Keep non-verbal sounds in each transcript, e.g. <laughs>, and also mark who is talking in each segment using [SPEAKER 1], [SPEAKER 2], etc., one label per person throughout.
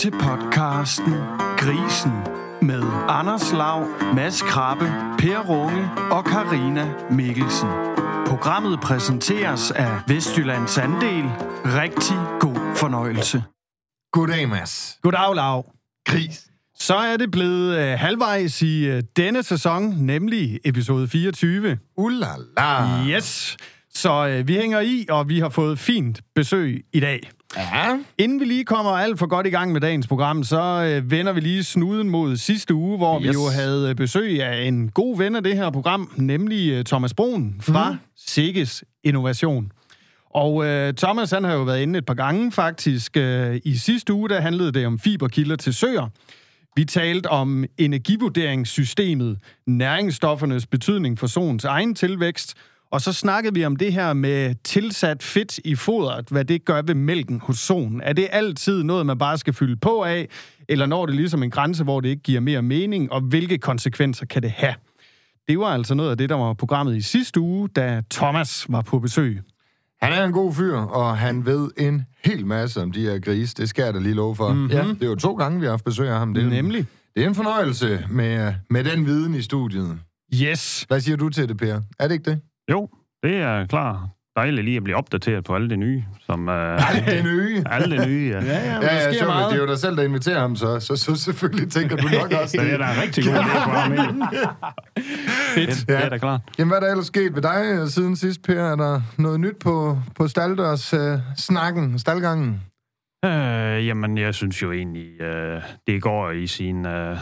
[SPEAKER 1] til podcasten Grisen med Anders Lav, Mads Krabbe, Per Runge og Karina Mikkelsen. Programmet præsenteres af Vestjyllands Andel. Rigtig god fornøjelse.
[SPEAKER 2] Goddag, Mads.
[SPEAKER 3] Goddag, Lav.
[SPEAKER 2] Gris.
[SPEAKER 3] Så er det blevet øh, halvvejs i øh, denne sæson, nemlig episode 24.
[SPEAKER 2] Ulala.
[SPEAKER 3] Yes. Så øh, vi hænger i, og vi har fået fint besøg i dag.
[SPEAKER 2] Ja.
[SPEAKER 3] Inden vi lige kommer alt for godt i gang med dagens program, så øh, vender vi lige snuden mod sidste uge, hvor yes. vi jo havde øh, besøg af en god ven af det her program, nemlig øh, Thomas Brun fra mm. Sikkes Innovation. Og øh, Thomas, han har jo været inde et par gange faktisk. Øh, I sidste uge, der handlede det om fiberkilder til søer. Vi talte om energivurderingssystemet, næringsstoffernes betydning for solens egen tilvækst, og så snakkede vi om det her med tilsat fedt i fodret, hvad det gør ved mælken hos solen. Er det altid noget, man bare skal fylde på af, eller når det ligesom en grænse, hvor det ikke giver mere mening, og hvilke konsekvenser kan det have? Det var altså noget af det, der var programmet i sidste uge, da Thomas var på besøg.
[SPEAKER 2] Han er en god fyr, og han ved en hel masse om de her grise. Det skal jeg da lige love for.
[SPEAKER 3] Mhm.
[SPEAKER 2] Ja. Det er jo to gange, vi har haft besøg af ham. Det er,
[SPEAKER 3] Nemlig.
[SPEAKER 2] Det er en fornøjelse med, med den viden i studiet.
[SPEAKER 3] Yes.
[SPEAKER 2] Hvad siger du til det, Per? Er det ikke det?
[SPEAKER 4] Jo, det er klart dejligt lige at blive opdateret på alt det nye, som... <laughs> Uh,
[SPEAKER 2] Alt det nye.
[SPEAKER 4] alt det nye, <laughs> ja.
[SPEAKER 3] Ja, ja,
[SPEAKER 2] Ja, ja, så,
[SPEAKER 3] meget.
[SPEAKER 2] det er jo dig selv, der inviterer ham, så, så, så selvfølgelig tænker du nok også
[SPEAKER 4] Så det er
[SPEAKER 2] det.
[SPEAKER 4] da en rigtig god idé for ham? <laughs>
[SPEAKER 3] Fedt.
[SPEAKER 4] Det er da klart.
[SPEAKER 2] Jamen, hvad er der ellers sket ved dig øh, siden sidst, Per? Er der noget nyt på, på staldørs øh, snakken, staldgangen?
[SPEAKER 4] Øh, jamen, jeg synes jo egentlig, øh, det går i sin øh,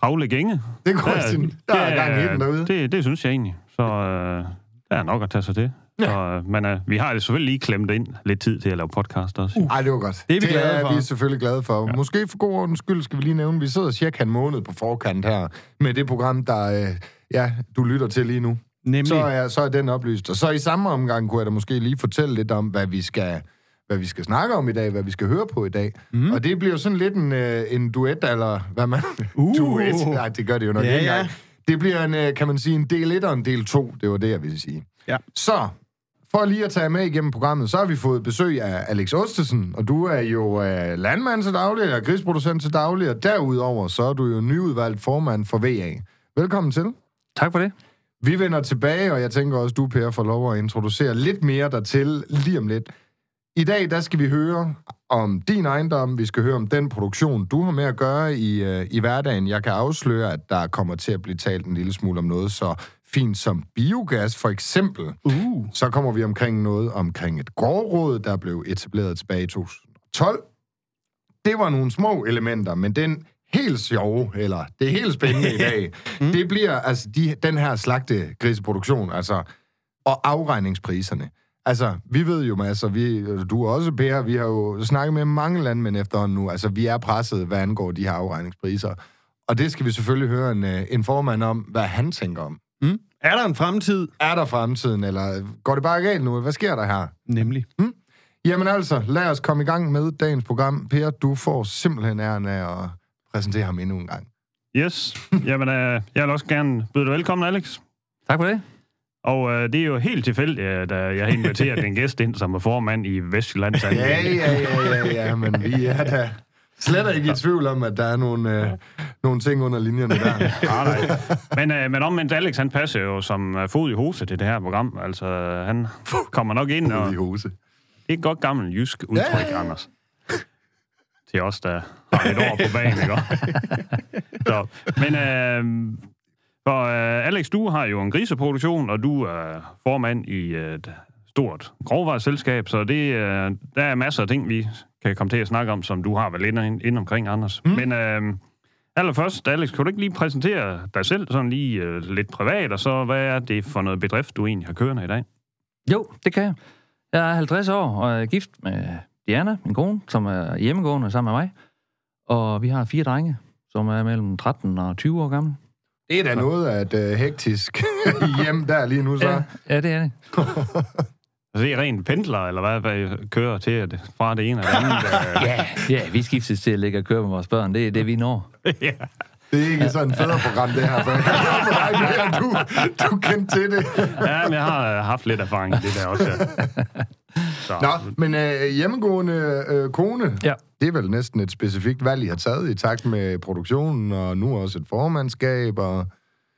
[SPEAKER 4] travle gænge.
[SPEAKER 2] Det går i sin... Der er gang i den derude.
[SPEAKER 4] Det, det synes jeg egentlig. Så øh, der er nok at tage sig til.
[SPEAKER 2] Ja.
[SPEAKER 4] Så, øh, men øh, vi har jo selvfølgelig lige klemt ind lidt tid til at lave podcast også. Uh.
[SPEAKER 2] Ej, det var godt.
[SPEAKER 3] Det er vi
[SPEAKER 2] det
[SPEAKER 3] glade
[SPEAKER 2] er
[SPEAKER 3] for.
[SPEAKER 2] vi selvfølgelig glade for. Ja. Måske for god ordens skyld skal vi lige nævne, vi sidder cirka en måned på forkant her med det program, der øh, ja, du lytter til lige nu.
[SPEAKER 3] Nemlig.
[SPEAKER 2] Så er, så er den oplyst. Og så i samme omgang kunne jeg da måske lige fortælle lidt om, hvad vi skal, hvad vi skal snakke om i dag, hvad vi skal høre på i dag. Mm. Og det bliver jo sådan lidt en, øh, en duet, eller hvad man...
[SPEAKER 3] Uh. <laughs>
[SPEAKER 2] duet? Nej, det gør det jo nok
[SPEAKER 3] Ja,
[SPEAKER 2] ikke
[SPEAKER 3] ja.
[SPEAKER 2] Det bliver en, øh, kan man sige, en del 1 og en del 2. Det var det, jeg ville sige.
[SPEAKER 3] Ja.
[SPEAKER 2] Så, for lige at tage med igennem programmet, så har vi fået besøg af Alex Ostesen, og du er jo øh, landmand til daglig, og grisproducent til daglig, og derudover så er du jo nyudvalgt formand for VA. Velkommen til.
[SPEAKER 5] Tak for det.
[SPEAKER 2] Vi vender tilbage, og jeg tænker også, du, Per, får lov at introducere lidt mere dertil lige om lidt. I dag, der skal vi høre om din ejendom. Vi skal høre om den produktion, du har med at gøre i, øh, i hverdagen. Jeg kan afsløre, at der kommer til at blive talt en lille smule om noget så fint som biogas, for eksempel.
[SPEAKER 3] Uh.
[SPEAKER 2] Så kommer vi omkring noget omkring et gårdråd, der blev etableret tilbage i 2012. Det var nogle små elementer, men den helt sjove, eller det helt spændende i dag, <laughs> mm. det bliver altså de, den her slagte griseproduktion, altså, og afregningspriserne. Altså, vi ved jo, altså, vi, du er også, Per, vi har jo snakket med mange landmænd efterhånden nu, altså, vi er presset, hvad angår de her afregningspriser. Og det skal vi selvfølgelig høre en, øh, en formand om, hvad han tænker om.
[SPEAKER 3] Mm. Er der en fremtid?
[SPEAKER 2] Er der fremtiden, eller går det bare galt nu? Hvad sker der her?
[SPEAKER 3] Nemlig.
[SPEAKER 2] Jamen altså, lad os komme i gang med dagens program. Per, du får simpelthen æren af at præsentere ham endnu en gang.
[SPEAKER 4] Yes. Jamen, øh, jeg vil også gerne byde dig velkommen, Alex.
[SPEAKER 5] Tak for det.
[SPEAKER 4] Og øh, det er jo helt tilfældigt, at øh, jeg har inviteret en gæst ind, som er formand i Vestjyllands.
[SPEAKER 2] Ja, ja, ja, ja, ja, men vi er da slet ikke i tvivl om, at der er nogle, øh, nogle ting under linjerne der.
[SPEAKER 4] Nej, nej. Men, øh, men omvendt, Alex, han passer jo som øh, fod i hose til det her program. Altså, han kommer nok ind, og
[SPEAKER 2] Ude i
[SPEAKER 4] det
[SPEAKER 2] hose.
[SPEAKER 4] er et godt gammelt jysk udtryk,
[SPEAKER 2] ja.
[SPEAKER 4] Anders. Til os, der har et år på banen, ikke? <laughs> Så, men øh, for, øh, Alex, du har jo en griseproduktion, og du er formand i et stort grovvareselskab, så det, øh, der er masser af ting, vi kan komme til at snakke om, som du har lidt ind, ind omkring, Anders. Mm. Men øh, allerførst, Alex, kan du ikke lige præsentere dig selv sådan lige øh, lidt privat, og så hvad er det for noget bedrift, du egentlig har kørende i dag?
[SPEAKER 5] Jo, det kan jeg. Jeg er 50 år og er gift med Diana, min kone, som er hjemmegående sammen med mig. Og vi har fire drenge, som er mellem 13 og 20 år gamle.
[SPEAKER 2] Det er da noget af et uh, hektisk <laughs> hjem der lige nu, så.
[SPEAKER 5] Ja, ja det er det. <laughs>
[SPEAKER 4] Altså, det er rent pendler, eller hvad, hvad I kører til at- fra det ene eller andet? <laughs> øh,
[SPEAKER 5] Ja, ja, vi skiftes til at ligge og køre med vores børn. Det er det, vi når.
[SPEAKER 4] ja.
[SPEAKER 2] Det er ikke sådan et fædreprogram, det her. For jeg kan dig, du, du kendte til det.
[SPEAKER 4] ja, men jeg har øh, haft lidt erfaring i det der også. Ja. Så,
[SPEAKER 2] Nå, men øh, hjemmegående øh, kone,
[SPEAKER 5] Ja.
[SPEAKER 2] det er vel næsten et specifikt valg, I har taget i takt med produktionen, og nu også et formandskab, og...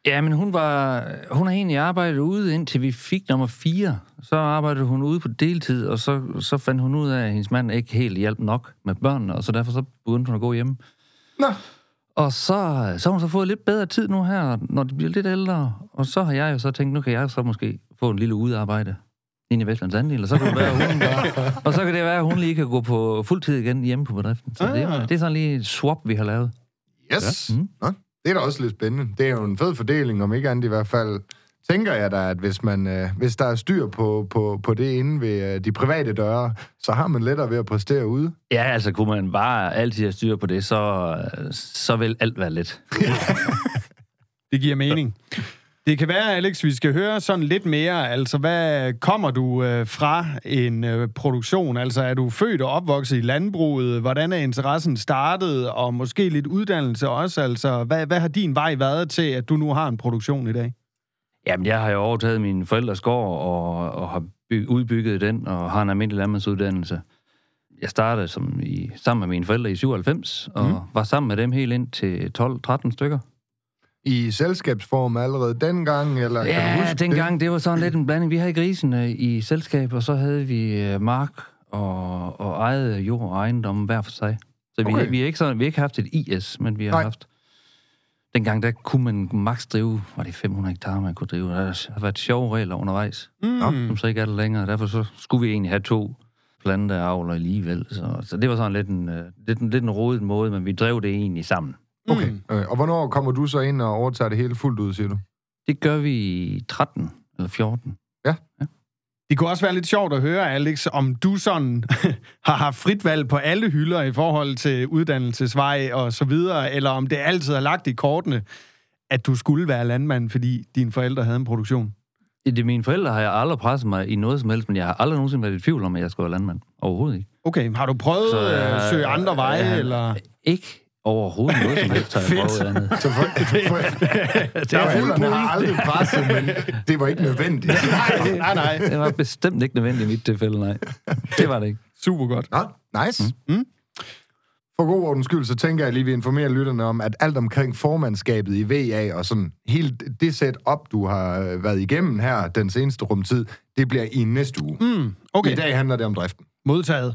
[SPEAKER 5] Ja, men hun var hun har egentlig arbejdet ude, indtil vi fik nummer 4. Så arbejdede hun ude på deltid, og så, så fandt hun ud af, at hendes mand ikke helt hjalp nok med børnene, og så derfor så begyndte hun at gå hjemme.
[SPEAKER 2] Nå,
[SPEAKER 5] Og så, så har hun så fået lidt bedre tid nu her, når de bliver lidt ældre. Og så har jeg jo så tænkt, nu kan jeg så måske få en lille udearbejde ind i Vestlands Andel, og så kan det være, at hun bare, <laughs> og så kan det være, at hun lige kan gå på fuldtid igen hjemme på bedriften. Så det, er, det er sådan lige et swap, vi har lavet.
[SPEAKER 2] yes.
[SPEAKER 5] Ja.
[SPEAKER 2] Ja.
[SPEAKER 5] Mm.
[SPEAKER 2] Nå, det er da også lidt spændende. Det er jo en fed fordeling, om ikke andet i hvert fald. Tænker jeg da, at hvis, man, øh, hvis der er styr på, på, på det inde ved øh, de private døre, så har man lettere ved at præstere ude.
[SPEAKER 5] Ja, altså kunne man bare altid have styr på det, så, så vil alt være let. <laughs>
[SPEAKER 3] Det giver mening. Det kan være, Alex, vi skal høre sådan lidt mere. Altså, hvad kommer du øh, fra en øh, produktion? Altså, er du født og opvokset i landbruget? Hvordan er interessen startet? Og måske lidt uddannelse også. Altså, hvad, hvad har din vej været til, at du nu har en produktion i dag?
[SPEAKER 5] Jamen, jeg har jo overtaget min forældres gård og, og har by, udbygget den og har en almindelig landmandsuddannelse. Jeg startede som i, sammen med mine forældre i 97 og mm. var sammen med dem helt ind til 12-13 stykker.
[SPEAKER 2] I selskabsform allerede dengang, eller kan du
[SPEAKER 5] Ja,
[SPEAKER 2] huske
[SPEAKER 5] dengang det var sådan lidt en blanding. Vi havde grisene i selskab, og så havde vi øh, mark og, og eget jord og ejendom hver for sig. Så vi,
[SPEAKER 2] Okay.
[SPEAKER 5] vi, har ikke sådan, vi har ikke haft et IS, men vi har
[SPEAKER 2] Nej.
[SPEAKER 5] Nej. haft... Dengang, der kunne man maks drive, var det 500 hektar, man kunne drive. Der har været sjove regler undervejs,
[SPEAKER 3] Mm.
[SPEAKER 5] som så ikke er der længere. Derfor så skulle vi egentlig have to planteavler alligevel. Så, så det var sådan lidt en, øh, lidt, en- lidt en rodet måde, men vi drev det egentlig sammen.
[SPEAKER 2] Okay.
[SPEAKER 3] Mm.
[SPEAKER 2] Øh, og hvornår kommer du så ind og overtager det hele fuldt ud, siger du?
[SPEAKER 5] Det gør vi i 13 eller 14.
[SPEAKER 3] Det kunne også være lidt sjovt at høre, Alex, om du sådan <laughs> har haft frit valg på alle hylder i forhold til uddannelsesvej og så videre, eller om det altid har lagt i kortene, at du skulle være landmand, fordi dine forældre havde en produktion.
[SPEAKER 5] I det mine forældre har jeg aldrig presset mig i noget som helst, men jeg har aldrig nogensinde været i tvivl om, at jeg skulle være landmand. Overhovedet ikke.
[SPEAKER 3] Okay, har du prøvet
[SPEAKER 5] Så,
[SPEAKER 3] at
[SPEAKER 5] øh,
[SPEAKER 3] søge andre veje,
[SPEAKER 5] øh,
[SPEAKER 3] eller...
[SPEAKER 5] Ikke overhovedet noget som helst, har jeg prøvet andet.
[SPEAKER 2] Så for, for, <laughs>
[SPEAKER 3] Det er fuld
[SPEAKER 2] har aldrig presset, men det var ikke nødvendigt. <laughs>
[SPEAKER 3] Nej, nej, nej.
[SPEAKER 5] Det var bestemt ikke nødvendigt i mit tilfælde, nej. Det var det ikke.
[SPEAKER 3] Super godt.
[SPEAKER 2] Nå, nice. Mm. For god ordens skyld, så tænker jeg lige, at vi informerer lytterne om, at alt omkring formandskabet i VA og sådan hele det setup, du har øh, været igennem her den seneste rumtid, det bliver i næste uge.
[SPEAKER 3] Mm, okay,
[SPEAKER 2] I dag handler det om driften.
[SPEAKER 3] modtaget.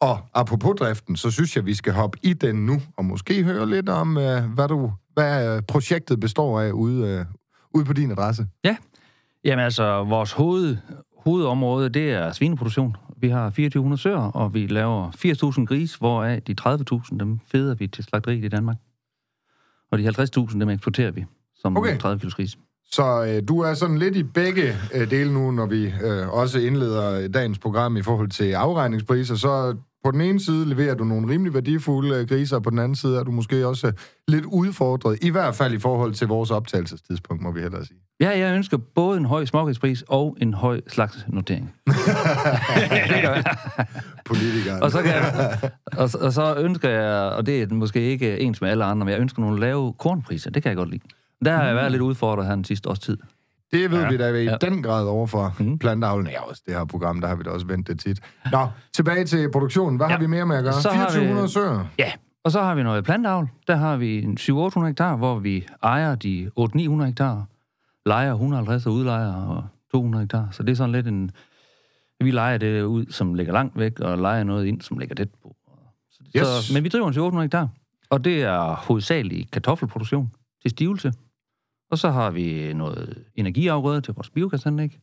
[SPEAKER 2] Og apropos driften, så synes jeg, vi skal hoppe i den nu, og måske høre lidt om, øh, hvad, du, hvad øh, projektet består af ude, øh, ude på din adresse.
[SPEAKER 5] Jamen altså, vores hoved, hovedområde, det er svineproduktion. Vi har 2400 søer, og vi laver 80.000 gris, hvoraf de 30.000, dem feder vi til slagteriet i Danmark. Og de 50.000, dem eksporterer vi som
[SPEAKER 2] Okay.
[SPEAKER 5] okay. 30 kilos gris.
[SPEAKER 2] Så øh, du er sådan lidt i begge øh, dele nu, når vi øh, også indleder dagens program i forhold til afregningspriser. Så på den ene side leverer du nogle rimelig værdifulde øh, griser, og på den anden side er du måske også øh, lidt udfordret, i hvert fald i forhold til vores optagelsestidspunkt, må vi hellere sige.
[SPEAKER 5] Ja, jeg ønsker både en høj smågrispris og en høj slags notering. <laughs>
[SPEAKER 2] Politikeren.
[SPEAKER 5] Og så, kan jeg, og, og så ønsker jeg, og det er måske ikke ens med alle andre, men jeg ønsker nogle lave kornpriser. Det kan jeg godt lide. Der har jeg været lidt udfordret her den sidste års tid.
[SPEAKER 2] Det ved ja. Vi da i
[SPEAKER 5] Ja.
[SPEAKER 2] den grad over for mm. Planteavlen. Ja, også det her program, der har vi da også vendt det tit. Nå, tilbage til produktionen. Hvad ja. Har vi mere med at gøre?
[SPEAKER 5] Så har vi-
[SPEAKER 2] 2400 søer.
[SPEAKER 5] Ja, og så har vi noget plantavl. Der har vi en 700-800 hektar, hvor vi ejer de 800-900 hektar, lejer 150 og udlejer og 200 hektar. Så det er sådan lidt en... Vi lejer det ud, som ligger langt væk, og lejer noget ind, som ligger tæt på. Så,
[SPEAKER 2] Yes.
[SPEAKER 5] så, men vi driver en 700 hektar, og det er hovedsageligt kartoffelproduktion til stivelse. Og så har vi noget energiafgrøde til vores biogasanlæg.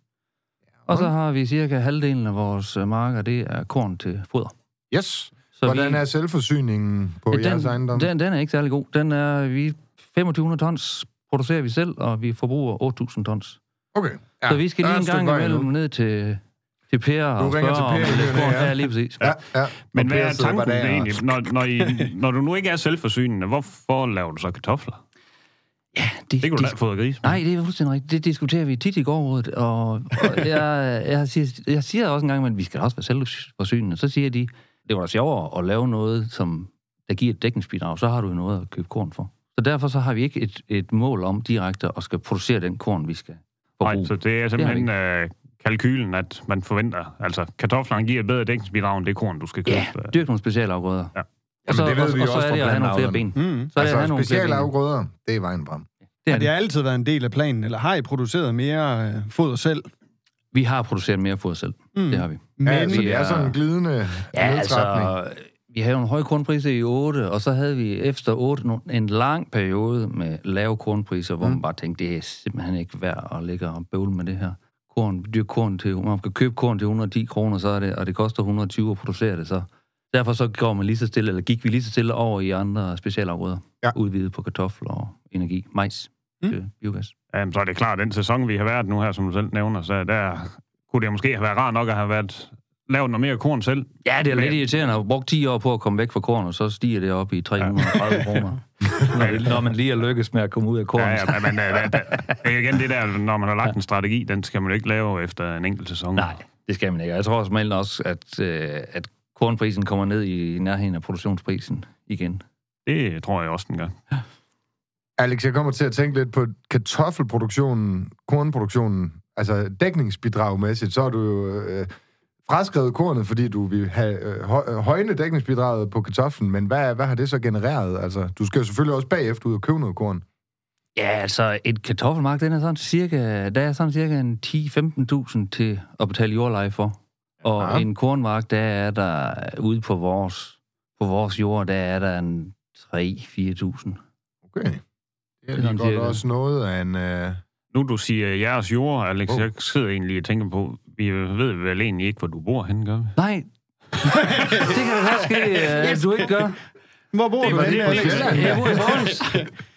[SPEAKER 5] Og så har vi cirka halvdelen af vores marker, det er korn til foder.
[SPEAKER 2] Yes.
[SPEAKER 5] Så
[SPEAKER 2] Hvordan
[SPEAKER 5] vi,
[SPEAKER 2] er selvforsyningen på
[SPEAKER 5] Ja,
[SPEAKER 2] jeres ejendom?
[SPEAKER 5] Den, den er ikke særlig god. Den er, vi 2500 tons producerer vi selv, og vi forbruger 8000 tons.
[SPEAKER 2] Okay.
[SPEAKER 5] Ja, så vi skal lige en gang imellem ned til, til Per og
[SPEAKER 2] ringer
[SPEAKER 5] spørge
[SPEAKER 2] til
[SPEAKER 5] om
[SPEAKER 2] Per i
[SPEAKER 5] lidt korn.
[SPEAKER 2] ja.
[SPEAKER 5] Ja, lige præcis.
[SPEAKER 2] Ja, ja.
[SPEAKER 4] Men
[SPEAKER 2] Og
[SPEAKER 4] hvad er tanken egentlig? Når, når, I, når du nu ikke er selvforsynende, hvorfor laver du så kartofler?
[SPEAKER 5] Ja, det,
[SPEAKER 4] Det kunne du da fodre gris.
[SPEAKER 5] Nej, det er fuldstændig rigtigt. Det diskuterer vi tit i gårdrådet, og, og <laughs> jeg, jeg, siger, jeg siger også en gang, at vi skal også være selvforsynende. Så siger de, det var da sjovere at lave noget, som der giver et dækningsbidrag, så har du jo noget at købe korn for. Så derfor så har vi ikke et, et mål om direkte at skal producere den korn, vi skal
[SPEAKER 4] Nej,
[SPEAKER 5] forbruge.
[SPEAKER 4] så det er simpelthen øh, kalkylen, at man forventer, altså kartoflerne giver et bedre dækningsbidrag end det korn, du skal købe.
[SPEAKER 5] Ja, dyrk nogle specialafgrøder.
[SPEAKER 4] Ja.
[SPEAKER 5] Og så,
[SPEAKER 2] Jamen, det ved
[SPEAKER 5] og,
[SPEAKER 2] vi
[SPEAKER 5] og, så
[SPEAKER 2] også
[SPEAKER 5] er det
[SPEAKER 2] fra
[SPEAKER 5] at have nogle flere ben.
[SPEAKER 3] Mm.
[SPEAKER 5] Så er det at
[SPEAKER 2] Altså,
[SPEAKER 5] have
[SPEAKER 2] afgrøder, det er vejen frem.
[SPEAKER 5] Det
[SPEAKER 3] Har
[SPEAKER 5] er
[SPEAKER 3] det
[SPEAKER 5] det.
[SPEAKER 3] altid været en del af planen, eller har I produceret mere øh, foder selv?
[SPEAKER 5] Vi har produceret mere foder selv.
[SPEAKER 3] Mm.
[SPEAKER 5] Det har vi.
[SPEAKER 3] Men,
[SPEAKER 2] Ja, altså,
[SPEAKER 5] vi
[SPEAKER 2] det er
[SPEAKER 5] er-
[SPEAKER 2] sådan en glidende
[SPEAKER 5] Ja, altså, vi havde en høj kornpris i 8, og så havde vi efter 8 no- en lang periode med lave kornpriser, hvor mm. man bare tænkte, det er simpelthen ikke værd at ligge og bøvle med det her. Korn, dyr korn til, man kan købe korn til 110 kroner, så er det, og det koster 120 at producere det, så derfor så går man lige så stille, eller gik vi lige så stille over i andre specialafgrøder,
[SPEAKER 2] Ja.
[SPEAKER 5] udvidet på kartofler og energi, majs
[SPEAKER 3] Mm.
[SPEAKER 5] til biogas.
[SPEAKER 4] Jamen, så er det klart, den sæson, vi har været nu her, som du selv nævner, så der kunne det måske have været rart nok at have været lavet noget mere korn selv.
[SPEAKER 5] Ja, det er
[SPEAKER 4] Men-
[SPEAKER 5] lidt irriterende at have brugt 10 år på at komme væk fra korn, og så stiger det op i 330 kroner. <laughs> Når, når man lige er lykkes med at komme ud af korn.
[SPEAKER 4] Ja, ja, men øh, der, <laughs> det er igen det der, når man har lagt en strategi, den skal man jo ikke lave efter en enkelt sæson.
[SPEAKER 5] Nej, det skal man ikke. Jeg tror som også, at, øh, at kornprisen kommer ned i nærheden af produktionsprisen igen.
[SPEAKER 4] Det tror jeg også, den gør.
[SPEAKER 2] Alex, jeg kommer til at tænke lidt på kartoffelproduktionen, kornproduktionen, altså dækningsbidragmæssigt, så er du jo øh, fraskrevet kornet, fordi du vil have øh, øh, højne dækningsbidraget på kartoflen, men hvad, hvad har det så genereret? Altså, du skal jo selvfølgelig også bagefter ud og købe noget korn.
[SPEAKER 5] Ja, altså et kartoffelmark, den er sådan cirka, der er sådan cirka en 10-15.000 til at betale jordleje for. Og
[SPEAKER 2] Ja.
[SPEAKER 5] en kornmark, der er der ude på vores, på vores jord, der er der en 3-4.000.
[SPEAKER 2] Okay. Det er
[SPEAKER 5] sådan
[SPEAKER 2] godt
[SPEAKER 5] cirka.
[SPEAKER 2] også noget af en... Øh...
[SPEAKER 4] Nu du siger jeres jord, Alex,
[SPEAKER 2] Oh.
[SPEAKER 4] jeg sidder egentlig og tænker på, vi ved vel egentlig ikke, hvor du bor henne, gør vi?
[SPEAKER 5] Nej, <laughs> det kan da godt ske, at du ikke gør.
[SPEAKER 3] Hvor bor
[SPEAKER 4] Det
[SPEAKER 3] du henne, Alex?
[SPEAKER 5] Jeg bor i Boys.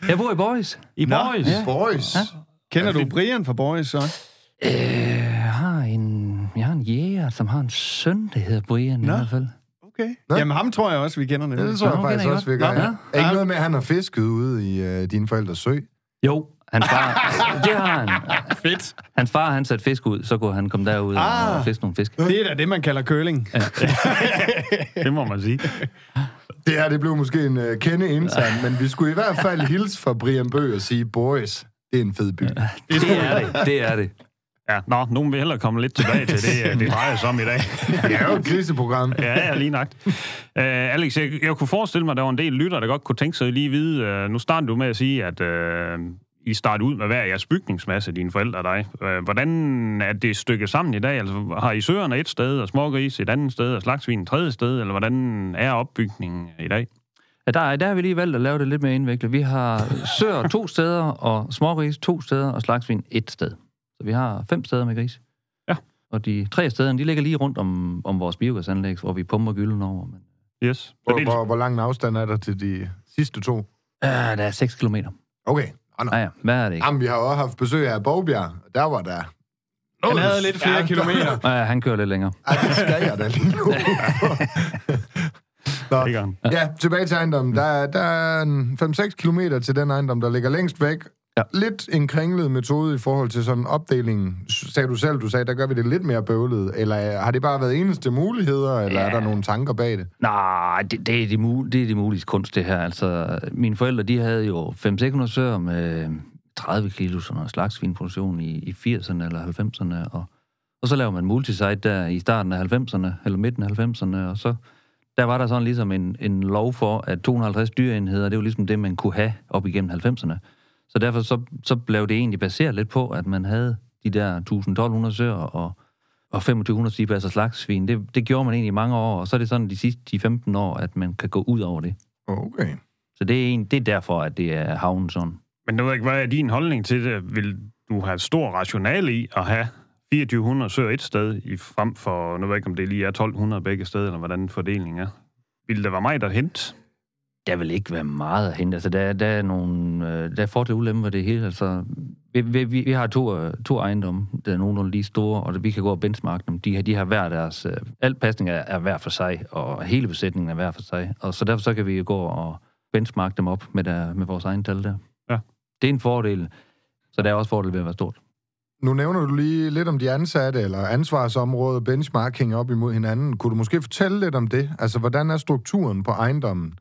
[SPEAKER 5] Jeg bor i Boys.
[SPEAKER 4] I Boys?
[SPEAKER 5] ja.
[SPEAKER 2] Boys.
[SPEAKER 5] Ja.
[SPEAKER 3] Kender du Brian fra Boys, så?
[SPEAKER 5] Øh, jeg har en, jeg har jæger, som har en søn, der hedder Brian
[SPEAKER 3] Nå.
[SPEAKER 5] i hvert fald.
[SPEAKER 3] Okay.
[SPEAKER 2] Nå.
[SPEAKER 3] Jamen, ham tror jeg også, vi kender nemlig.
[SPEAKER 2] det tror jeg
[SPEAKER 5] Nå,
[SPEAKER 2] faktisk også, vi gør.
[SPEAKER 5] Nå,
[SPEAKER 2] Ja.
[SPEAKER 5] ja.
[SPEAKER 2] Er ikke noget med, at han har fisket ude i øh, din forældres sø?
[SPEAKER 5] Jo, hans far, <laughs> det har han.
[SPEAKER 3] Fedt.
[SPEAKER 5] Hans far, han satte fisk ud, så kunne han komme derud
[SPEAKER 3] Ah.
[SPEAKER 5] og fiske nogle fisk.
[SPEAKER 3] Det er da det, man kalder curling. <laughs>
[SPEAKER 4] Det må man sige.
[SPEAKER 2] Det her, det blev måske en uh, kende intern, men vi skulle i hvert fald hilse fra Brian Bøg og sige, boys, det er en fed by.
[SPEAKER 5] Det er det, det er det.
[SPEAKER 4] Ja, nå, nogen vil hellere komme lidt tilbage til det, øh, det drejer sig om i dag. <laughs>
[SPEAKER 2] Det er jo et kriseprogram.
[SPEAKER 4] Ja, ja, lige nagt. Uh, Alex, jeg, jeg kunne forestille mig, at der var en del lytter, der godt kunne tænke sig lige at vide, uh, nu startede du med at sige, at uh, I startede ud med hver jeres bygningsmasse, dine forældre og dig. Uh, hvordan er det stykket sammen i dag? Altså, har I søerne et sted, og smågris et andet sted, og slagsvin et tredje sted, eller hvordan er opbygningen i dag?
[SPEAKER 5] Ja, der, der har vi lige valgt at lave det lidt mere indviklet. Vi har søer to steder, og smågris to steder, og slagsvin et sted. Så vi har fem steder med gris.
[SPEAKER 4] Ja.
[SPEAKER 5] Og de tre steder, de ligger lige rundt om, om vores biogasanlæg, hvor vi pumper gylden over. Men,
[SPEAKER 4] Yes.
[SPEAKER 2] Hvor,
[SPEAKER 4] det,
[SPEAKER 2] hvor, hvor lang en afstand er der til de sidste to?
[SPEAKER 5] øh, der er 6 kilometer.
[SPEAKER 2] Okay. Nå, nå.
[SPEAKER 5] Ja, ja, hvad er det ikke?
[SPEAKER 2] Jamen, vi har også haft besøg af Bogbjerg. Der var der...
[SPEAKER 3] Han havde lidt flere
[SPEAKER 2] Ja,
[SPEAKER 3] kilometer. <laughs>
[SPEAKER 5] Ja, han kører lidt længere.
[SPEAKER 2] Ej, det skal jeg da lige nu. <laughs> Nå, ja, tilbage til ejendommen. Der, er- der er en 5-6 kilometer til den ejendom, der ligger længst væk.
[SPEAKER 5] Ja.
[SPEAKER 2] Lidt en kringlet metode i forhold til sådan opdelingen. Sagde du selv, du sagde, der gør vi det lidt mere bøvlet. Eller har det bare været eneste muligheder, eller
[SPEAKER 5] Ja.
[SPEAKER 2] er der nogle tanker bag det?
[SPEAKER 5] Nej, det, det, er det, mul- det er det mulige kunst, det her. Altså, mine forældre, de havde jo 500-600 søer med 30 kilo sådan noget slagsvinproduktion i, i 80'erne eller 90'erne, og, og så laver man multisite der i starten af 90'erne, eller midten af 90'erne, og så der var der sådan ligesom en, en lov for, at 250 dyreenheder, det var ligesom det, man kunne have op igennem 90'erne. Så derfor så, så blev det egentlig baseret lidt på, at man havde de der 1.200 søer og, og 2500 stigepladser slagsvin. Det, det gjorde man egentlig i mange år, og så er det sådan de sidste 10-15 år, at man kan gå ud over det.
[SPEAKER 2] Okay.
[SPEAKER 5] Så det er, en, det er derfor, at det er havnen sådan.
[SPEAKER 4] Men nu ved jeg ikke, hvad er din holdning til det? Vil du have stor rationale i at have 2400 søer et sted, i frem for, nu ved jeg ikke, om det lige er 1200 begge steder, eller hvordan fordelingen er? Vil det være mig, der hent?
[SPEAKER 5] Der vil ikke være meget at hente. Altså, der, der er nogle... Øh, der er fordele og ulemper ved det hele. Altså, vi, vi, vi vi har to, øh, to ejendomme, der er nogenlunde lige store, og vi kan gå og benchmarke dem. De, har- de har hver deres... Øh, alt pasning er, er hver for sig, og hele besætningen er hver for sig. Og så derfor så kan vi gå og benchmarke dem op med, der, med vores egen tal der.
[SPEAKER 4] Ja.
[SPEAKER 5] Det er en fordel. Så der er også fordel ved at være stort.
[SPEAKER 2] Nu nævner du lige lidt om de ansatte, eller ansvarsområde, benchmarking op imod hinanden. Kunne du måske fortælle lidt om det? Altså, hvordan er strukturen på ejendommen?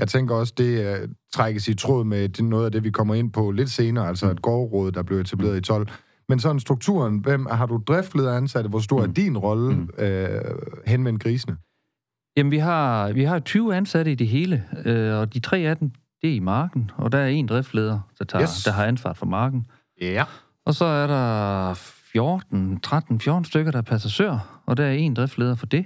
[SPEAKER 2] Jeg tænker også, det uh, trækkes i tråd med det, noget af det, vi kommer ind på lidt senere, altså et gårdråd, der blev etableret i 12. Men sådan strukturen, hvem har du driftleder ansatte? Hvor stor
[SPEAKER 5] Mm.
[SPEAKER 2] er din rolle
[SPEAKER 5] Mm.
[SPEAKER 2] øh, henvendt grisene?
[SPEAKER 5] Jamen, vi har, vi har 20 ansatte i det hele, øh, og de tre af dem, det er i marken, og der er en driftleder, der, tager,
[SPEAKER 2] Yes.
[SPEAKER 5] der har ansvaret for marken.
[SPEAKER 2] Ja.
[SPEAKER 5] Og så er der 14, 13, 14 stykker, der er passagør, og der er en driftleder for det.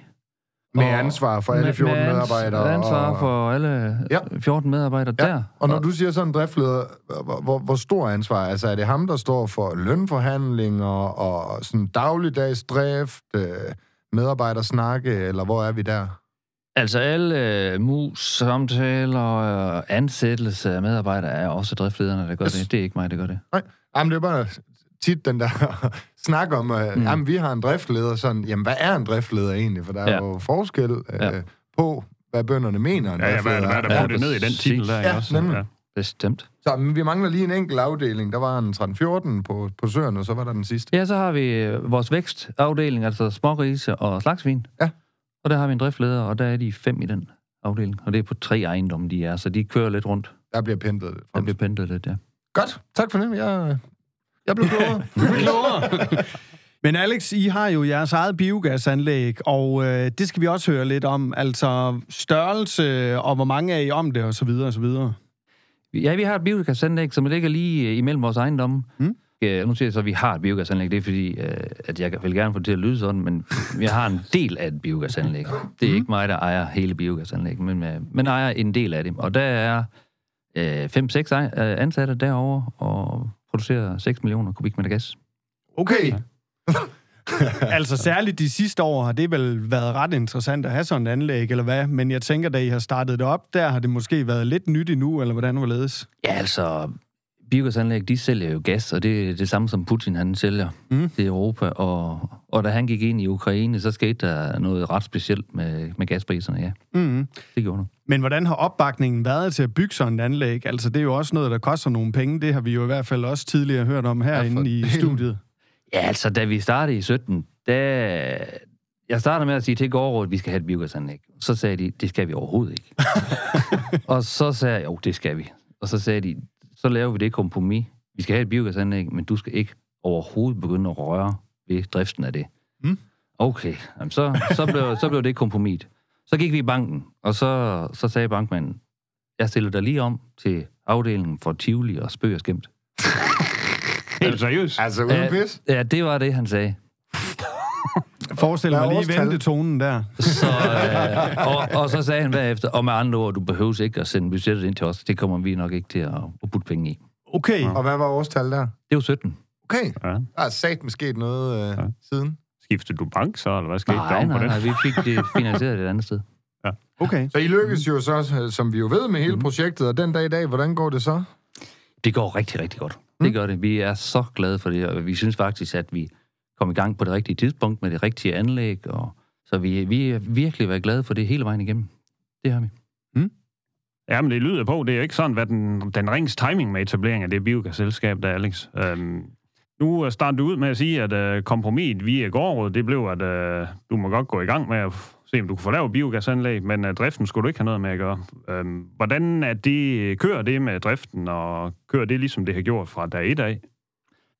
[SPEAKER 2] Med ansvar for alle 14
[SPEAKER 5] med, med ans-
[SPEAKER 2] medarbejdere.
[SPEAKER 5] ansvar
[SPEAKER 2] og-
[SPEAKER 5] for alle
[SPEAKER 2] Ja.
[SPEAKER 5] ja. 14 medarbejdere
[SPEAKER 2] Ja,
[SPEAKER 5] der.
[SPEAKER 2] Og når du siger sådan en driftleder, hvor, hvor, hvor stor ansvar? Altså er det ham, der står for lønforhandlinger og sådan dagligdags drift, øh, medarbejdersnakke, eller hvor er vi der?
[SPEAKER 5] Altså alle øh, mus, samtaler og ansættelse af medarbejdere er også driftlederne, der gør
[SPEAKER 2] Yes.
[SPEAKER 5] det. Det er ikke mig, der gør det.
[SPEAKER 2] Jamen det er bare tit den der <laughs> snak om, at
[SPEAKER 5] Mm.
[SPEAKER 2] jamen, vi har en driftleder, sådan, jamen hvad er en driftleder egentlig? For der er
[SPEAKER 5] Ja.
[SPEAKER 2] jo forskel øh,
[SPEAKER 5] Ja.
[SPEAKER 2] på, hvad bønderne mener, en
[SPEAKER 4] Ja, ja, hvad, er der- hvad er der
[SPEAKER 5] Ja,
[SPEAKER 4] puttet ned i den titel der,
[SPEAKER 2] Ja,
[SPEAKER 4] også?
[SPEAKER 2] nemlig.
[SPEAKER 4] Ja.
[SPEAKER 5] Bestemt.
[SPEAKER 2] Så men vi mangler lige en enkelt afdeling. Der var en 13-14 på, på søerne, og så var der den sidste.
[SPEAKER 5] Ja, så har vi øh, vores vækstafdeling, altså smågrise og slagsvin.
[SPEAKER 2] Ja.
[SPEAKER 5] Og der har vi en driftleder, og der er de fem i den afdeling. Og det er på tre ejendomme, de er, så de kører lidt rundt.
[SPEAKER 2] Der bliver pentet lidt
[SPEAKER 5] Der bliver pendlet lidt, ja.
[SPEAKER 2] Godt, tak for det. Jeg, jeg blev klogere. <laughs>
[SPEAKER 3] klogere. Men Alex, I har jo jeres eget biogasanlæg, og øh, det skal vi også høre lidt om. Altså størrelse, og hvor mange er I om det, og så videre, og så videre.
[SPEAKER 5] Ja, vi har et biogasanlæg, som ligger lige øh, imellem vores ejendomme.
[SPEAKER 3] Mm.
[SPEAKER 5] Øh, nu siger jeg så, at vi har et biogasanlæg. Det er fordi, øh, at jeg vil gerne få det til at lyde sådan, men jeg har en del af et biogasanlæg. Det er ikke mig, der ejer hele biogasanlægget, men, øh, men ejer en del af det. Og der er øh, 5-6 ansatte derovre og producerer 6 millioner kubikmeter gas.
[SPEAKER 2] Okay. <laughs>
[SPEAKER 3] altså særligt de sidste år har det vel været ret interessant at have sådan et anlæg, eller hvad? Men jeg tænker, da I har startet det op, der har det måske været lidt nyt endnu, eller hvordan hvorledes?
[SPEAKER 5] Ja, altså, biogasanlæg, de sælger jo gas, og det er det samme som Putin, han sælger
[SPEAKER 3] Mm.
[SPEAKER 5] mm. til Europa. Og, og da han gik ind i Ukraine, så skete der noget ret specielt med, med gaspriserne, ja.
[SPEAKER 3] Mm-hmm.
[SPEAKER 5] Det gjorde der.
[SPEAKER 3] Men hvordan har opbakningen været til at bygge sådan et anlæg? Altså, det er jo også noget, der koster nogle penge. Det har vi jo i hvert fald også tidligere hørt om herinde
[SPEAKER 2] for
[SPEAKER 3] i studiet.
[SPEAKER 5] Ja, altså, da vi startede i 17, da... Jeg startede med at sige til gårdrådet, at vi skal have et biogasanlæg. Så sagde de, det skal vi overhovedet ikke. <laughs> og så sagde jeg, jo, det skal vi. Og så sagde de, så laver vi det kompromis. Vi skal have et biogasanlæg, men du skal ikke overhovedet begynde at røre ved driften af det.
[SPEAKER 3] Mm.
[SPEAKER 5] Okay, Jamen, så, så, blev, så blev det kompromis. Så gik vi i banken, og så, så sagde bankmanden, jeg stiller dig lige om til afdelingen for Tivoli og Spøg og Skæmt.
[SPEAKER 4] Helt <laughs> seriøst.
[SPEAKER 2] Altså, uden pis.
[SPEAKER 5] Ja, det var det, han sagde.
[SPEAKER 3] Forestil mig lige
[SPEAKER 2] årstal?
[SPEAKER 3] ventetonen der.
[SPEAKER 5] Så, øh, og, og så sagde han bagefter, og med andre ord, du behøver ikke at sende budgettet ind til os. Det kommer vi nok ikke til at, at putte penge i.
[SPEAKER 3] Okay.
[SPEAKER 2] Og hvad var årstal der?
[SPEAKER 5] Det er jo 17.
[SPEAKER 2] Okay,
[SPEAKER 4] Ja.
[SPEAKER 2] der er sat med sket noget øh,
[SPEAKER 4] Ja.
[SPEAKER 2] ja. siden.
[SPEAKER 4] Skiftede du bank så, eller hvad skete der
[SPEAKER 5] Nej,
[SPEAKER 4] på
[SPEAKER 5] nej,
[SPEAKER 4] det?
[SPEAKER 5] nej, vi fik det finansieret et andet sted.
[SPEAKER 3] Okay.
[SPEAKER 2] Så I lykkes jo så, som vi jo ved, med
[SPEAKER 5] Mhm.
[SPEAKER 2] hele projektet, og den dag i dag, hvordan går det så?
[SPEAKER 5] Det går rigtig, rigtig godt. Det gør det. Vi er så glade for det, og vi synes faktisk, at vi kom i gang på det rigtige tidspunkt med det rigtige anlæg, og så vi, vi er virkelig været glade for det hele vejen igennem. Det har vi. Hmm?
[SPEAKER 4] Ja, men det lyder på, det er jo ikke sådan, hvad den, den rings timing med etablering af det biogasselskab, der Alex. Øhm, nu starter du ud med at sige, at øh, kompromiset via gårdrådet, det blev, at øh, du må godt gå i gang med at se, om du kan få lavet biogasanlæg, men øh, driften skulle du ikke have noget med at gøre. Øhm, hvordan er det, kører det med driften, og kører det ligesom det har gjort fra dag et af?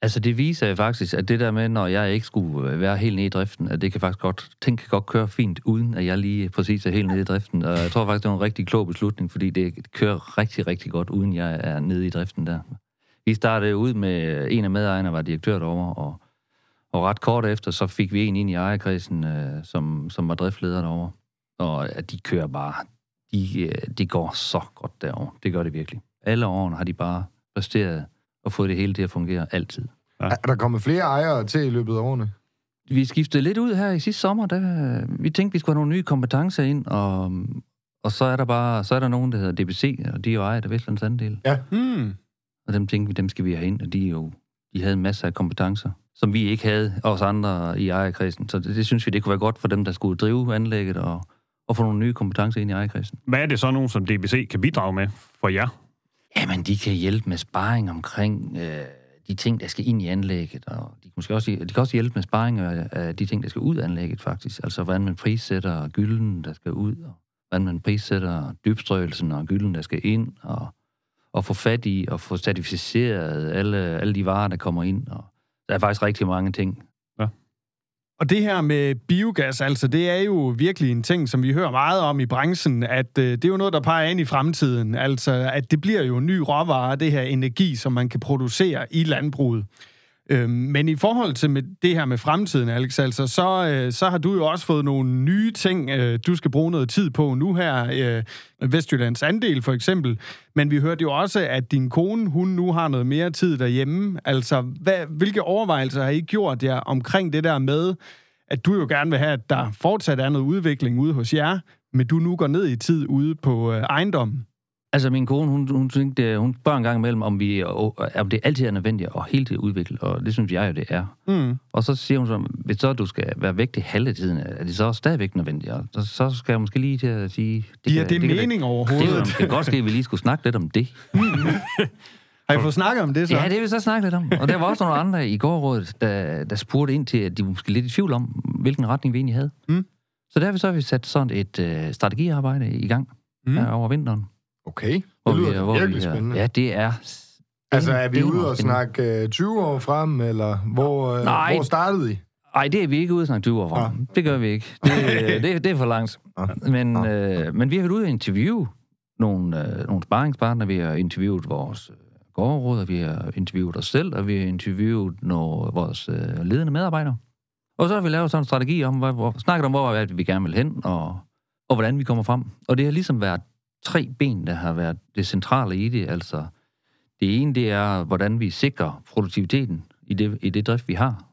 [SPEAKER 5] Altså, det viser faktisk, at det der med, når jeg ikke skulle øh, være helt nede i driften, at det kan faktisk godt, ting kan godt køre fint, uden at jeg lige præcis er helt nede i driften. Og jeg tror faktisk, det var en rigtig klog beslutning, fordi det kører rigtig, rigtig godt, uden jeg er nede i driften der. Vi startede ud med, øh, en af medejerne var direktør derovre, og, og ret kort efter, så fik vi en ind i ejerkredsen, øh, som, som var driftleder derovre. Og at de kører bare, de, øh, de går så godt derovre. Det gør det virkelig. Alle årene har de bare præsteret og fået det hele til at fungere altid.
[SPEAKER 4] Ja.
[SPEAKER 2] Er der kommet flere ejere til i løbet af årene?
[SPEAKER 5] Vi skiftede lidt ud her i sidste sommer. Der, vi tænkte, vi skulle have nogle nye kompetencer ind, og, og så er der bare så er der nogen, der hedder DBC, og de er jo ejet af Vestlands Andel.
[SPEAKER 3] Hmm.
[SPEAKER 5] Og dem tænkte vi, dem skal vi have ind, og de, er jo, de havde en masse af kompetencer, som vi ikke havde, os andre i ejerkredsen. Så det, det synes vi, det kunne være godt for dem, der skulle drive anlægget, og, og få nogle nye kompetencer ind i ejerkredsen.
[SPEAKER 4] Hvad er det så nogen, som DBC kan bidrage med for jer?
[SPEAKER 5] Jamen, de kan hjælpe med sparring omkring øh, de ting, der skal ind i anlægget, og de kan, måske også, de kan også hjælpe med sparring af, de ting, der skal ud af anlægget, faktisk. Altså, hvordan man prissætter gylden, der skal ud, og hvordan man prissætter dybstrøgelsen og gylden, der skal ind, og, og få fat i og få certificeret alle, alle de varer, der kommer ind. Og, Der er faktisk rigtig mange ting.
[SPEAKER 3] Og det her med biogas, altså, det er jo virkelig en ting, som vi hører meget om i branchen, at øh, det er jo noget, der peger ind i fremtiden. Altså, at det bliver jo en ny råvare, det her energi, som man kan producere i landbruget. Øh, men i forhold til med det her med fremtiden, Alex, altså, så, øh, så har du jo også fået nogle nye ting, øh, du skal bruge noget tid på nu her. Øh, Vestjyllands andel for eksempel. Men vi hørte jo også, at din kone, hun nu har noget mere tid derhjemme. Altså, hvad, hvilke overvejelser har I gjort jer omkring det der med, at du jo gerne vil have, at der fortsat er noget udvikling ude hos jer, men du nu går ned i tid ude på øh, ejendommen?
[SPEAKER 5] Altså, min kone, hun, hun, tænkte, hun spørger en gang imellem, om, vi, om det altid er nødvendigt at hele tiden udvikle, og det synes jeg jo, det er.
[SPEAKER 3] Mm.
[SPEAKER 5] Og så siger hun så, hvis så du skal være væk det halve tiden, er det så stadigvæk nødvendigt? Og så, så skal jeg måske lige til at sige...
[SPEAKER 3] Det Giver kan, det, det mening
[SPEAKER 5] det,
[SPEAKER 3] overhovedet?
[SPEAKER 5] Det, det kan godt ske, at vi lige skulle snakke lidt om det. <laughs>
[SPEAKER 3] Har I fået snakket om det så?
[SPEAKER 5] Ja, det vil vi så snakke lidt om. Og der var også nogle andre i gårdrådet, der, der spurgte ind til, at de var måske lidt i tvivl om, hvilken retning vi egentlig havde.
[SPEAKER 3] Mm.
[SPEAKER 5] Så der har vi så har vi sat sådan et uh, strategiarbejde i gang mm. her over vinteren.
[SPEAKER 2] Okay, det hvor lyder vi, hvor virkelig vi, spændende.
[SPEAKER 5] Ja, det er...
[SPEAKER 2] Altså, er vi ude og snakke uh, 20 år frem, eller hvor, uh,
[SPEAKER 5] Nej,
[SPEAKER 2] hvor startede I?
[SPEAKER 5] Nej, det er vi ikke ude at snakke 20 år frem. Ja. Det gør vi ikke. Det, <laughs> det, det er for langt. Ja. Men, ja. Uh, men vi har været ude at interviewe nogle, uh, nogle sparringspartnere. Vi har interviewet vores gårdråd, og vi har interviewet os selv, og vi har interviewet nogle, vores uh, ledende medarbejdere. Og så har vi lavet sådan en strategi om, hvor, hvor, snakket om, hvor vi gerne vil hen, og, og hvordan vi kommer frem. Og det har ligesom været tre ben, der har været det centrale i det. Altså, det ene, det er, hvordan vi sikrer produktiviteten i det, i det drift, vi har.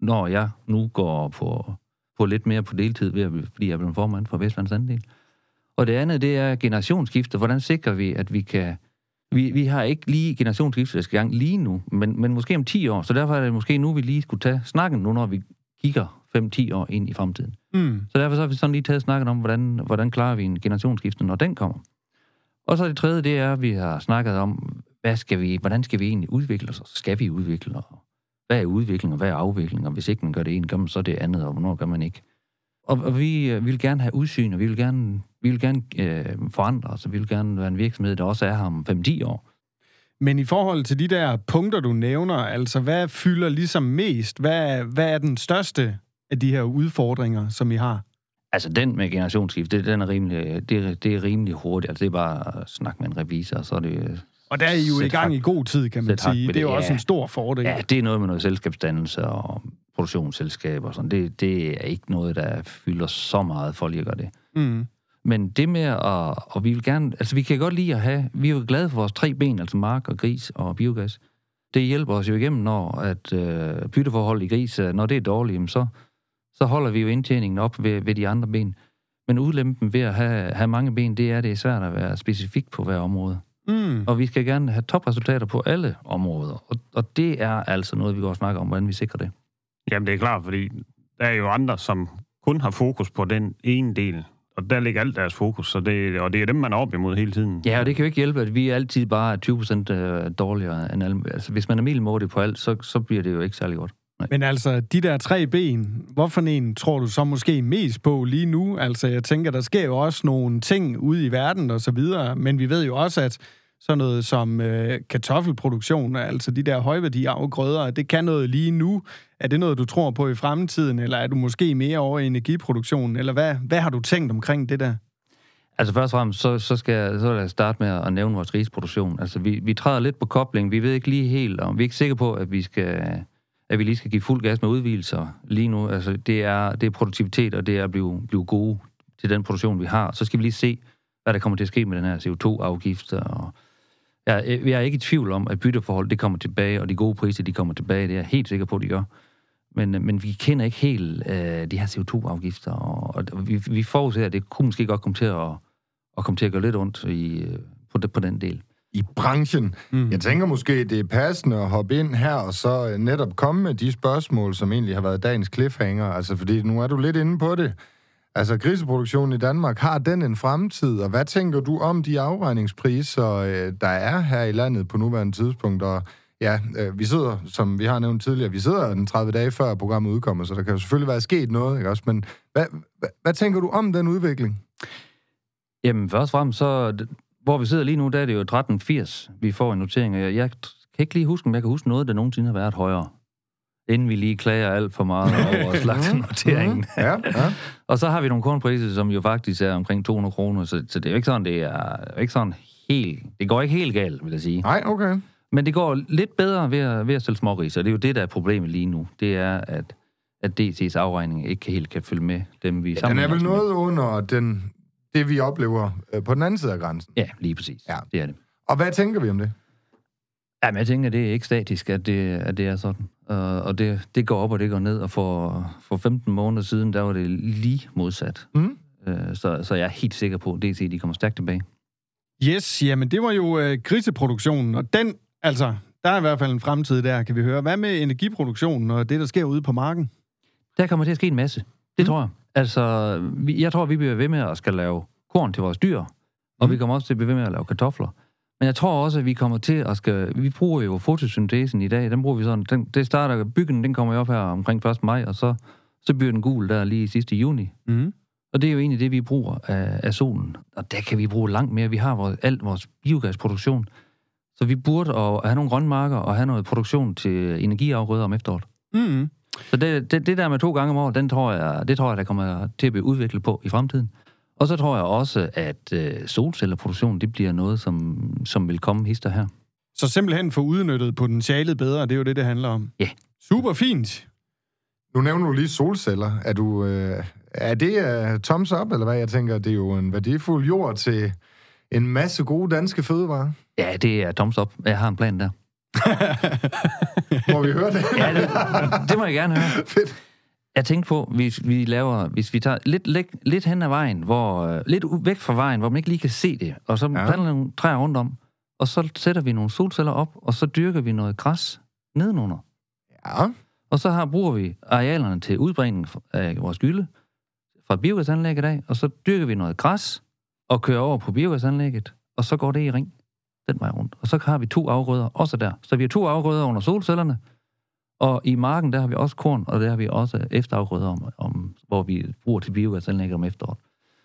[SPEAKER 5] Når jeg nu går på, på lidt mere på deltid, ved at, fordi jeg er blevet formand for Vestlands Andel. Og det andet, det er generationsskifte. Hvordan sikrer vi, at vi kan... Vi, vi har ikke lige generationsskifte, der skal i gang lige nu, men, men måske om 10 år. Så derfor er det måske nu, vi lige skulle tage snakken nu, når vi kigger 5-10 år ind i fremtiden.
[SPEAKER 3] Mm.
[SPEAKER 5] Så derfor så har vi sådan lige taget snakken om, hvordan, hvordan klarer vi en generationsskifte, når den kommer. Og så det tredje, det er, at vi har snakket om, hvad skal vi, hvordan skal vi egentlig udvikle os? Skal vi udvikle os? Hvad er udvikling, og hvad er afvikling? Og hvis ikke man gør det ene, gør man så det andet, og hvornår gør man ikke? Og, og vi, øh, vi vil gerne have udsyn, og vi vil gerne, vi vil gerne øh, forandre os, og vi vil gerne være en virksomhed, der også er her om 5-10 år.
[SPEAKER 3] Men i forhold til de der punkter, du nævner, altså hvad fylder ligesom mest? Hvad, hvad er den største af de her udfordringer, som I har?
[SPEAKER 5] Altså, den med generationsskift, det, den er rimelig, det, er, det er rimelig hurtigt. Altså, det er bare at snakke med en revisor, og så er det...
[SPEAKER 3] Og der er I jo i gang i god tid, kan man sige. Det er jo ja, også en stor fordel.
[SPEAKER 5] Ja, det er noget med noget selskabsdannelse og produktionsselskab og sådan. Det, det er ikke noget, der fylder så meget at gøre det.
[SPEAKER 3] Mm.
[SPEAKER 5] Men det med at... Og vi vil gerne... Altså, vi kan godt lide at have... Vi er jo glade for vores tre ben, altså mark og gris og biogas. Det hjælper os jo igennem, når at øh, bytteforhold i gris, når det er dårligt, så så holder vi jo indtjeningen op ved, ved de andre ben. Men udlempen ved at have, have mange ben, det er, at det er svært at være specifik på hver område.
[SPEAKER 3] Mm.
[SPEAKER 5] Og vi skal gerne have topresultater på alle områder. Og, og det er altså noget, vi går og snakker om, hvordan vi sikrer det.
[SPEAKER 4] Jamen, det er klart, fordi der er jo andre, som kun har fokus på den ene del. Og der ligger alt deres fokus, så det, og det er dem, man er op imod hele tiden.
[SPEAKER 5] Ja, og det kan jo ikke hjælpe, at vi altid bare er 20 procent øh, dårligere end alle. Altså, hvis man er middelmådig på alt, så, så bliver det jo ikke særlig godt.
[SPEAKER 3] Nej. Men altså, de der tre ben, hvorfor en tror du så måske mest på lige nu? Altså, jeg tænker, der sker jo også nogle ting ude i verden og så videre, men vi ved jo også, at sådan noget som øh, kartoffelproduktion, altså de der højværdige afgrøder, det kan noget lige nu. Er det noget, du tror på i fremtiden, eller er du måske mere over i energiproduktion, eller hvad, hvad har du tænkt omkring det der?
[SPEAKER 5] Altså først og fremmest, så, så skal jeg, så jeg starte med at nævne vores risproduktion. Altså vi, vi træder lidt på kobling. Vi ved ikke lige helt, og vi er ikke sikre på, at vi skal at vi lige skal give fuld gas med udvielser lige nu. Altså, det er, det er produktivitet, og det er at blive, blive gode til den produktion, vi har. Så skal vi lige se, hvad der kommer til at ske med den her CO2-afgift. Og jeg, jeg er ikke i tvivl om, at bytteforhold det kommer tilbage, og de gode priser de kommer tilbage. Det er jeg helt sikker på, at de gør. Men, men vi kender ikke helt øh, de her CO2-afgifter, og, og vi, vi forudser, at det kunne måske godt komme til at, at komme til at gøre lidt ondt i, øh, på, det, på den del
[SPEAKER 2] i branchen. Mm. Jeg tænker måske, det er passende at hoppe ind her og så netop komme med de spørgsmål, som egentlig har været dagens cliffhanger. Altså, fordi nu er du lidt inde på det. Altså, griseproduktionen i Danmark, har den en fremtid? Og hvad tænker du om de afregningspriser, øh, der er her i landet på nuværende tidspunkt? Og ja, øh, vi sidder, som vi har nævnt tidligere, vi sidder den 30 dage før programmet udkommer, så der kan jo selvfølgelig være sket noget, ikke også? Men hvad, hvad, hvad tænker du om den udvikling?
[SPEAKER 5] Jamen, først og fremmest så hvor vi sidder lige nu, der er det jo 1380, vi får en notering, og jeg, jeg kan ikke lige huske, om jeg kan huske noget, der nogensinde har været højere. inden vi lige klager alt for meget over <laughs> slagtenoteringen.
[SPEAKER 2] Ja, ja.
[SPEAKER 5] Og så har vi nogle kornpriser, som jo faktisk er omkring 200 kroner, så, så det er jo ikke sådan, det er ikke sådan helt... Det går ikke helt galt, vil jeg sige.
[SPEAKER 2] Nej, okay.
[SPEAKER 5] Men det går lidt bedre ved at, ved at stille småris, og det er jo det, der er problemet lige nu. Det er, at, at DC's afregning ikke helt kan følge med dem, vi
[SPEAKER 2] Den
[SPEAKER 5] sammenligner
[SPEAKER 2] er vel
[SPEAKER 5] med.
[SPEAKER 2] noget under den, det, vi oplever øh, på den anden side af grænsen.
[SPEAKER 5] Ja, lige præcis.
[SPEAKER 2] Ja.
[SPEAKER 5] Det er det.
[SPEAKER 2] Og hvad tænker vi om det?
[SPEAKER 5] Jamen, jeg tænker, det er ikke statisk, at det, at det er sådan. Uh, og det, det går op, og det går ned, og for, for 15 måneder siden, der var det lige modsat.
[SPEAKER 2] Mm.
[SPEAKER 5] Uh, så, så jeg er helt sikker på, at DC de kommer stærkt tilbage.
[SPEAKER 3] Yes, jamen det var jo øh, griseproduktionen, og den, altså, der er i hvert fald en fremtid der, kan vi høre. Hvad med energiproduktionen og det, der sker ude på marken?
[SPEAKER 5] Der kommer til at ske en masse. Det mm. tror jeg. Altså, vi, jeg tror, vi bliver ved med at skal lave korn til vores dyr, og
[SPEAKER 3] Mm.
[SPEAKER 5] vi kommer også til at blive ved med at lave kartofler. Men jeg tror også, at vi kommer til at skal... Vi bruger jo fotosyntesen i dag, den bruger vi sådan... Den, det starter... Byggen, den kommer jo op her omkring 1. maj, og så, så bliver den gul der lige sidste juni.
[SPEAKER 3] Mm.
[SPEAKER 5] Og det er jo egentlig det, vi bruger af, af solen. Og der kan vi bruge langt mere. Vi har vores, alt vores biogasproduktion. Så vi burde at have nogle grønmarker og have noget produktion til energiafgrøder om efteråret.
[SPEAKER 3] Mm.
[SPEAKER 5] Så det, det, det der med to gange om året, den tror jeg, det tror jeg, der kommer til at blive udviklet på i fremtiden. Og så tror jeg også, at øh, solcellerproduktion, det bliver noget, som, som vil komme hister her.
[SPEAKER 3] Så simpelthen få udnyttet potentialet bedre, det er jo det, det handler om.
[SPEAKER 5] Ja.
[SPEAKER 3] Super fint.
[SPEAKER 2] Nu nævner du lige solceller. Er, du, øh, er det uh, thumbs up, eller hvad? Jeg tænker, det er jo en værdifuld jord til en masse gode danske fødevarer.
[SPEAKER 5] Ja, det er thumbs up. Jeg har en plan der.
[SPEAKER 2] Må vi høre det?
[SPEAKER 5] Ja, det, det må jeg gerne høre. <laughs>
[SPEAKER 2] Fedt.
[SPEAKER 5] Jeg tænkte på, hvis vi laver, hvis vi tager lidt, lidt, lidt hen ad vejen, hvor, øh, lidt væk fra vejen, hvor man ikke lige kan se det, og så
[SPEAKER 2] ja.
[SPEAKER 5] planter nogle træer rundt om, og så sætter vi nogle solceller op, og så dyrker vi noget græs nedenunder.
[SPEAKER 2] Ja.
[SPEAKER 5] Og så har, bruger vi arealerne til udbringning af vores gylde fra biogasanlægget af, og så dyrker vi noget græs og kører over på biogasanlægget, og så går det i ring den vej rundt. Og så har vi to afgrøder også der. Så vi har to afgrøder under solcellerne, og i marken, der har vi også korn, og der har vi også efterafgrøder, om, om, hvor vi bruger til biogasanlæg om efteråret.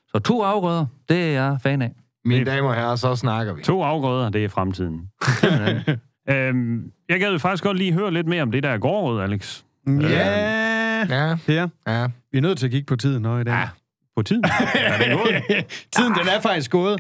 [SPEAKER 5] Så to afgrøder, det er jeg fan af.
[SPEAKER 2] Mine damer og herrer, så snakker vi.
[SPEAKER 4] To afgrøder, det er fremtiden. <laughs> øhm, jeg gad faktisk godt lige høre lidt mere om det der gårdråd, Alex.
[SPEAKER 3] Ja,
[SPEAKER 2] Ja,
[SPEAKER 3] Per,
[SPEAKER 2] ja.
[SPEAKER 3] vi er nødt til at kigge på tiden nå i dag.
[SPEAKER 2] Ja.
[SPEAKER 4] På tiden. <laughs> er det gået?
[SPEAKER 3] Tiden, den er faktisk gået.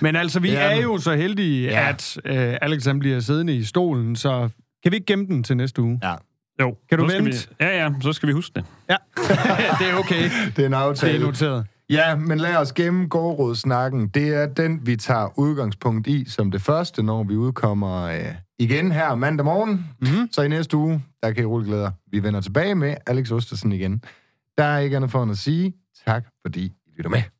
[SPEAKER 3] Men altså, vi
[SPEAKER 2] Ja.
[SPEAKER 3] er jo så heldige,
[SPEAKER 2] Ja.
[SPEAKER 3] at øh, Alex han bliver siddende i stolen, så kan vi ikke gemme den til næste uge?
[SPEAKER 2] Ja.
[SPEAKER 4] Jo.
[SPEAKER 3] Kan du
[SPEAKER 4] så
[SPEAKER 3] vente?
[SPEAKER 4] Vi, ja, ja, så skal vi huske det.
[SPEAKER 3] Ja, <laughs> det er okay.
[SPEAKER 2] Det er en
[SPEAKER 3] Det
[SPEAKER 2] aftale.
[SPEAKER 3] er noteret.
[SPEAKER 2] Ja, men lad os gemme gårdrådsnakken. Det er den, vi tager udgangspunkt i som det første, når vi udkommer øh, igen her mandag morgen.
[SPEAKER 3] Mhm.
[SPEAKER 2] Så i næste uge, der kan I rulle glæder. Vi vender tilbage med Alex Ostersen igen. Der er ikke andet for end at sige tak, fordi I lytter med.